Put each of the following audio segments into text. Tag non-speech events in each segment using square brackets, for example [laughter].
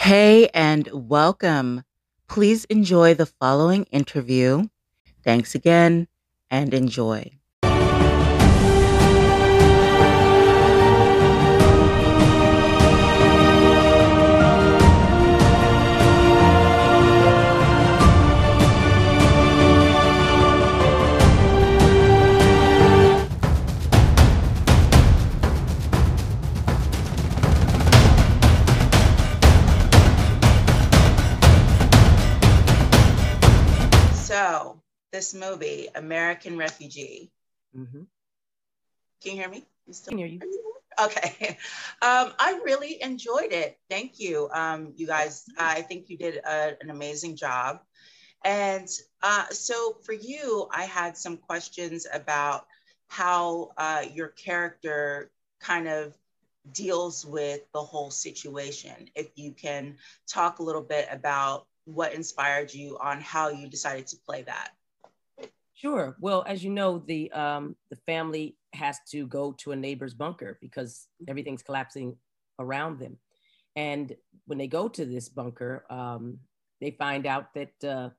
Hey, and welcome. Please enjoy the following interview. Thanks again and enjoy. This movie, American Refugee. Mhm. Can you hear me? You still Can hear you. Okay. [laughs] Um, I really enjoyed it. Thank you. Um, you guys, I think you did a, an amazing job. And uh, so for you, I had some questions about how uh, your character kind of deals with the whole situation. If you can talk a little bit about what inspired you on how you decided to play that. Sure. Well, as you know, the um, the family has to go to a neighbor's bunker because everything's collapsing around them. And when they go to this bunker, um, they find out that uh,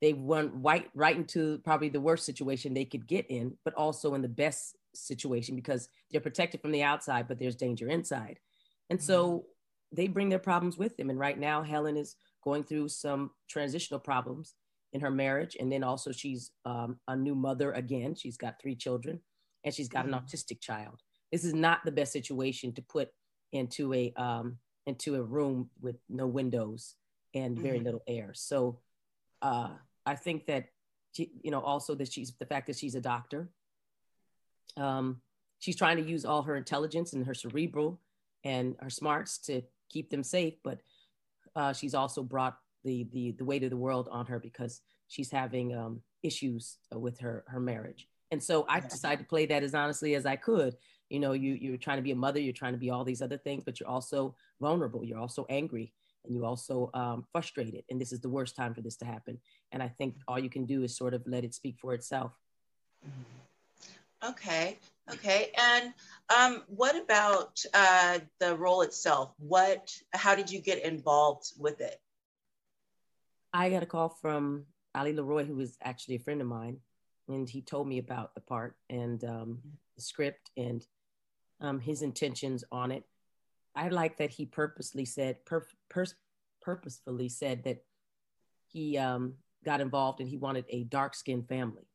they went right right into probably the worst situation they could get in, but also in the best situation because they're protected from the outside, but there's danger inside. And so they bring their problems with them. And right now, Helen is going through some transitional problems in her marriage. And then also, she's um, a new mother again. She's got three children and she's got an Mhm. autistic child. This is not the best situation to put into a um, into a room with no windows and very Mhm. little air. So uh, I think that she, you know also that she's the fact that she's a doctor. Um, she's trying to use all her intelligence and her cerebral and her smarts to keep them safe, but uh, she's also brought the, the the weight of the world on her because she's having um, issues with her her marriage. And so I Yeah. decided to play that as honestly as I could. You know, you you're trying to be a mother, you're trying to be all these other things, but you're also vulnerable. You're also angry, and you're also um, frustrated. And this is the worst time for this to happen. And I think all you can do is sort of let it speak for itself. Okay, okay. And um, what about uh, the role itself? What, how did you get involved with it? I got a call from Ali LeRoi, who was actually a friend of mine, and he told me about the part and um, the script and um, his intentions on it. I like that he purposely said, pur- pur- purposefully said that he um, got involved and he wanted a dark skinned family.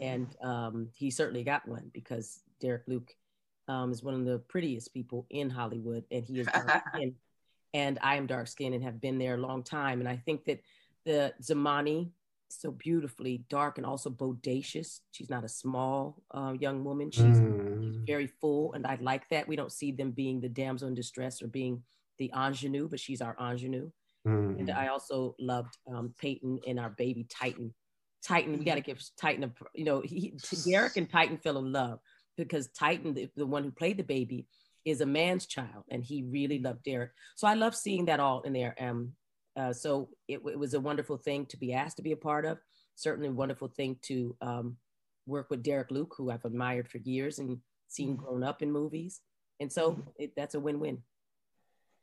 And um, he certainly got one because Derek Luke um, is one of the prettiest people in Hollywood, and he is dark [laughs] skinned. And I am dark skinned and have been there a long time. And I think that the Zamani, so beautifully dark and also bodacious. She's not a small uh, young woman. She's, she's Mm. very full, and I like that. We don't see them being the damsel in distress or being the ingenue, but she's our ingenue. And Mm. I also loved um, Peyton and our baby Titan. Titan, we got to give Titan a, you know, he, Derek and Titan fell in love because Titan, the, the one who played the baby, is a man's child, and he really loved Derek. So I love seeing that all in there. Um, uh, so it, it was a wonderful thing to be asked to be a part of. Certainly a wonderful thing to um, work with Derek Luke, who I've admired for years and seen Mhm. grown up in movies. And so it, that's a win-win.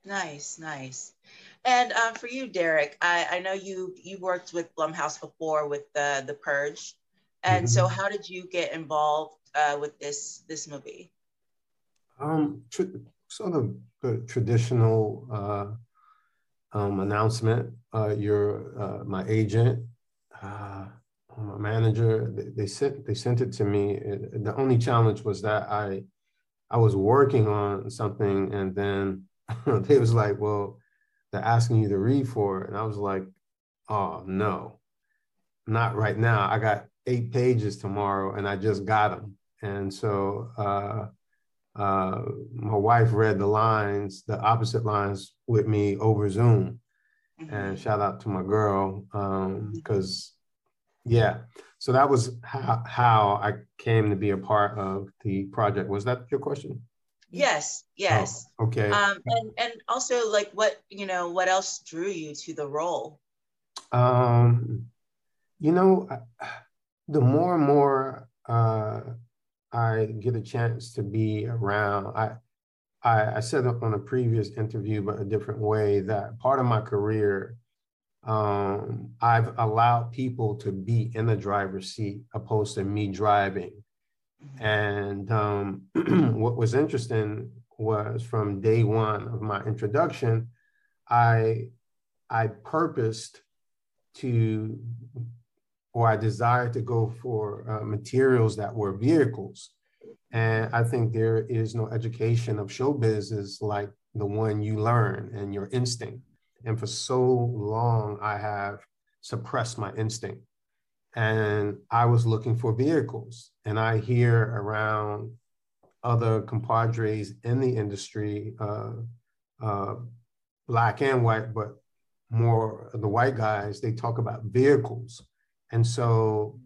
Nice, nice. And uh, for you, Derek, I, I know you you worked with Blumhouse before with the the Purge, and so Mhm. how did you get involved uh, with this this movie? Um, sort of the traditional uh, um, announcement. Uh, you're uh, my agent, uh, my manager. They, they sent they sent it to me. It- the only challenge was that I I was working on something, and then [laughs] they was like, "Well, they're asking you to read for it," and I was like, "Oh no, not right now. I got eight pages tomorrow, and I just got them." And so uh, my wife read the lines, the opposite lines, with me over Zoom. And shout out to my girl because, yeah. So that was how, how I came to be a part of the project. Was that your question? Yes, yes. Oh, okay. Um, and and also like what you know what else drew you to the role? Um, you know, the more and more I get a chance to be around, I I, I said on a previous interview, but a different way, that part of my career, um, I've allowed people to be in the driver's seat opposed to me driving. And um, [clears throat] what was interesting was from day one of my introduction, I I purposed to or I desired to go for uh, materials that were vehicles and I think there is no education of show business like the one you learn and your instinct. And for so long, I have suppressed my instinct. And I was looking for vehicles. And I hear around other compadres in the industry, uh, uh, black and white, but more the white guys, they talk about vehicles. And so,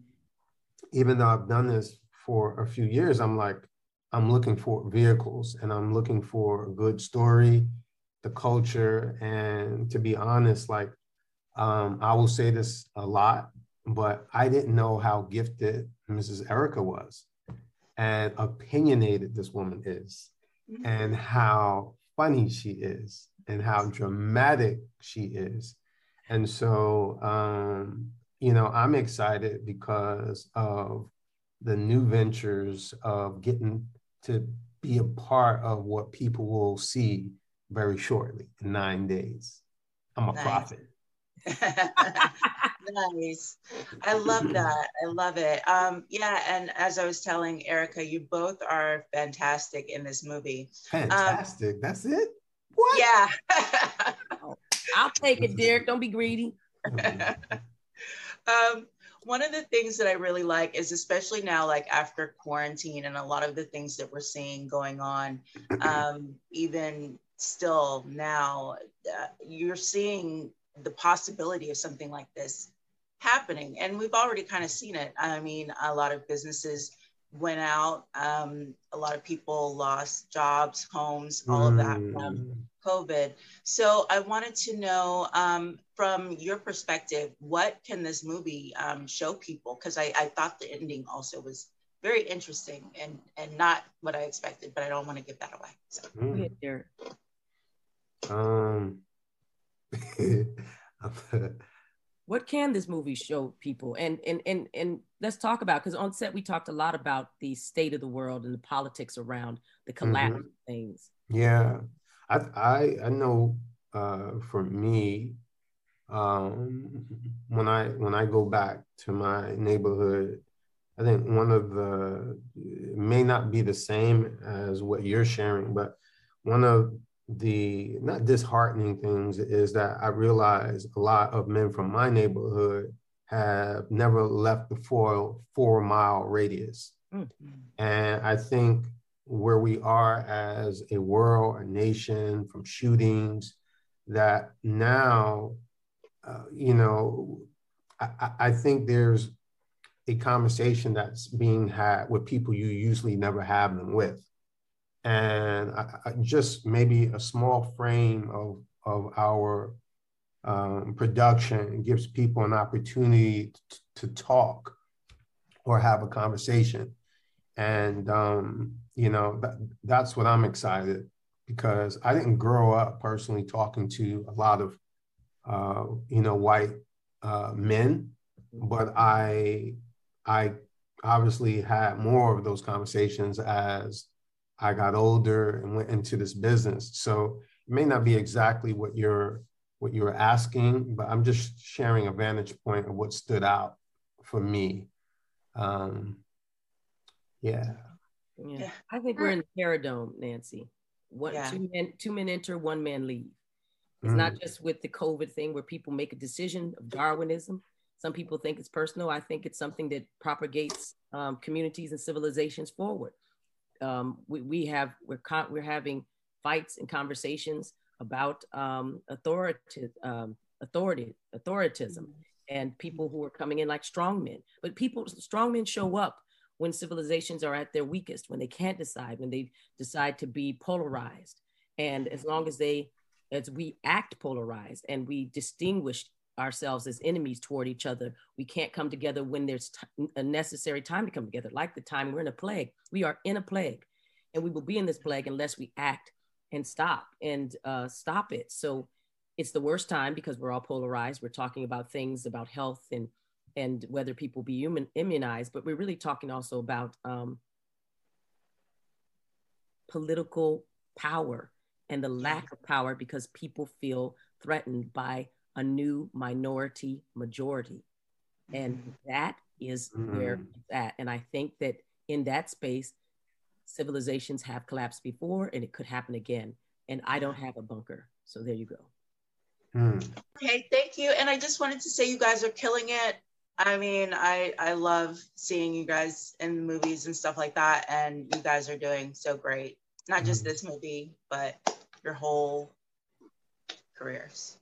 even though I've done this for a few years, I'm like, I'm looking for vehicles and I'm looking for a good story, the culture. And to be honest, like, um, I will say this a lot, but I didn't know how gifted Mrs. Erika was and opinionated this woman is mm-hmm. and how funny she is and how dramatic she is. And so, um, you know, I'm excited because of the new ventures of getting to be a part of what people will see very shortly in nine days. I'm a nice. prophet. [laughs] nice. I love that. I love it. Um, yeah, and as I was telling Erika, you both are fantastic in this movie. Fantastic. Um, That's it? What? Yeah. I'll take it, Derek. Don't be greedy. [laughs] um, one of the things that I really like is especially now, like after quarantine and a lot of the things that we're seeing going on, [clears throat] um, even still now, uh, you're seeing the possibility of something like this happening. And we've already kind of seen it. I mean, a lot of businesses went out, um, a lot of people lost jobs, homes, all of that from mm. COVID. So I wanted to know um, from your perspective, what can this movie um, show people? Because I, I thought the ending also was very interesting and and not what I expected, but I don't want to give that away. So. Mm. Um. [laughs] what can this movie show people? And and and and let's talk about because on set we talked a lot about the state of the world and the politics around the collapse mm-hmm. of things. Yeah, I I, I know uh, for me, um, when I when I go back to my neighborhood, I think one of the may not be the same as what you're sharing, but one of the not disheartening things is that I realize a lot of men from my neighborhood have never left the four four mile radius, mm-hmm. and I think where we are as a world, a nation, from shootings, that now uh, you know, I, I think there's a conversation that's being had with people you usually never have them with. And I, I just maybe a small frame of, of our um, production gives people an opportunity t- to talk or have a conversation. And, um, you know, that, that's what I'm excited because I didn't grow up personally talking to a lot of uh, you know, white uh, men, but I, I obviously had more of those conversations as I got older and went into this business. So it may not be exactly what you're what you're asking, but I'm just sharing a vantage point of what stood out for me. Um, yeah. Yeah, I think we're in the Paradome, Nancy. One, yeah. two men, two men enter, one man leave. It's mm. not just with the COVID thing where people make a decision of Darwinism. Some people think it's personal. I think it's something that propagates um, communities and civilizations forward. Um, we, we have we're con- we're having fights and conversations about um, authority, um, authority, authoritism, mm. and people who are coming in like strongmen. But people, strongmen show up when civilizations are at their weakest, when they can't decide, when they decide to be polarized. And as long as they as we act polarized and we distinguish ourselves as enemies toward each other, we can't come together when there's t- a necessary time to come together, like the time we're in a plague. We are in a plague, and we will be in this plague unless we act and stop and uh, stop it. So it's the worst time because we're all polarized. We're talking about things about health and and whether people be human, immunized, but we're really talking also about um, political power and the lack of power because people feel threatened by a new minority majority. And mm-hmm. that is mm-hmm. where it's at. And I think that in that space, civilizations have collapsed before and it could happen again. And I don't have a bunker. So there you go. Mm. Okay, thank you. And I just wanted to say you guys are killing it. I mean, I I love seeing you guys in movies and stuff like that, and you guys are doing so great. Not just mm-hmm. this movie, but your whole careers.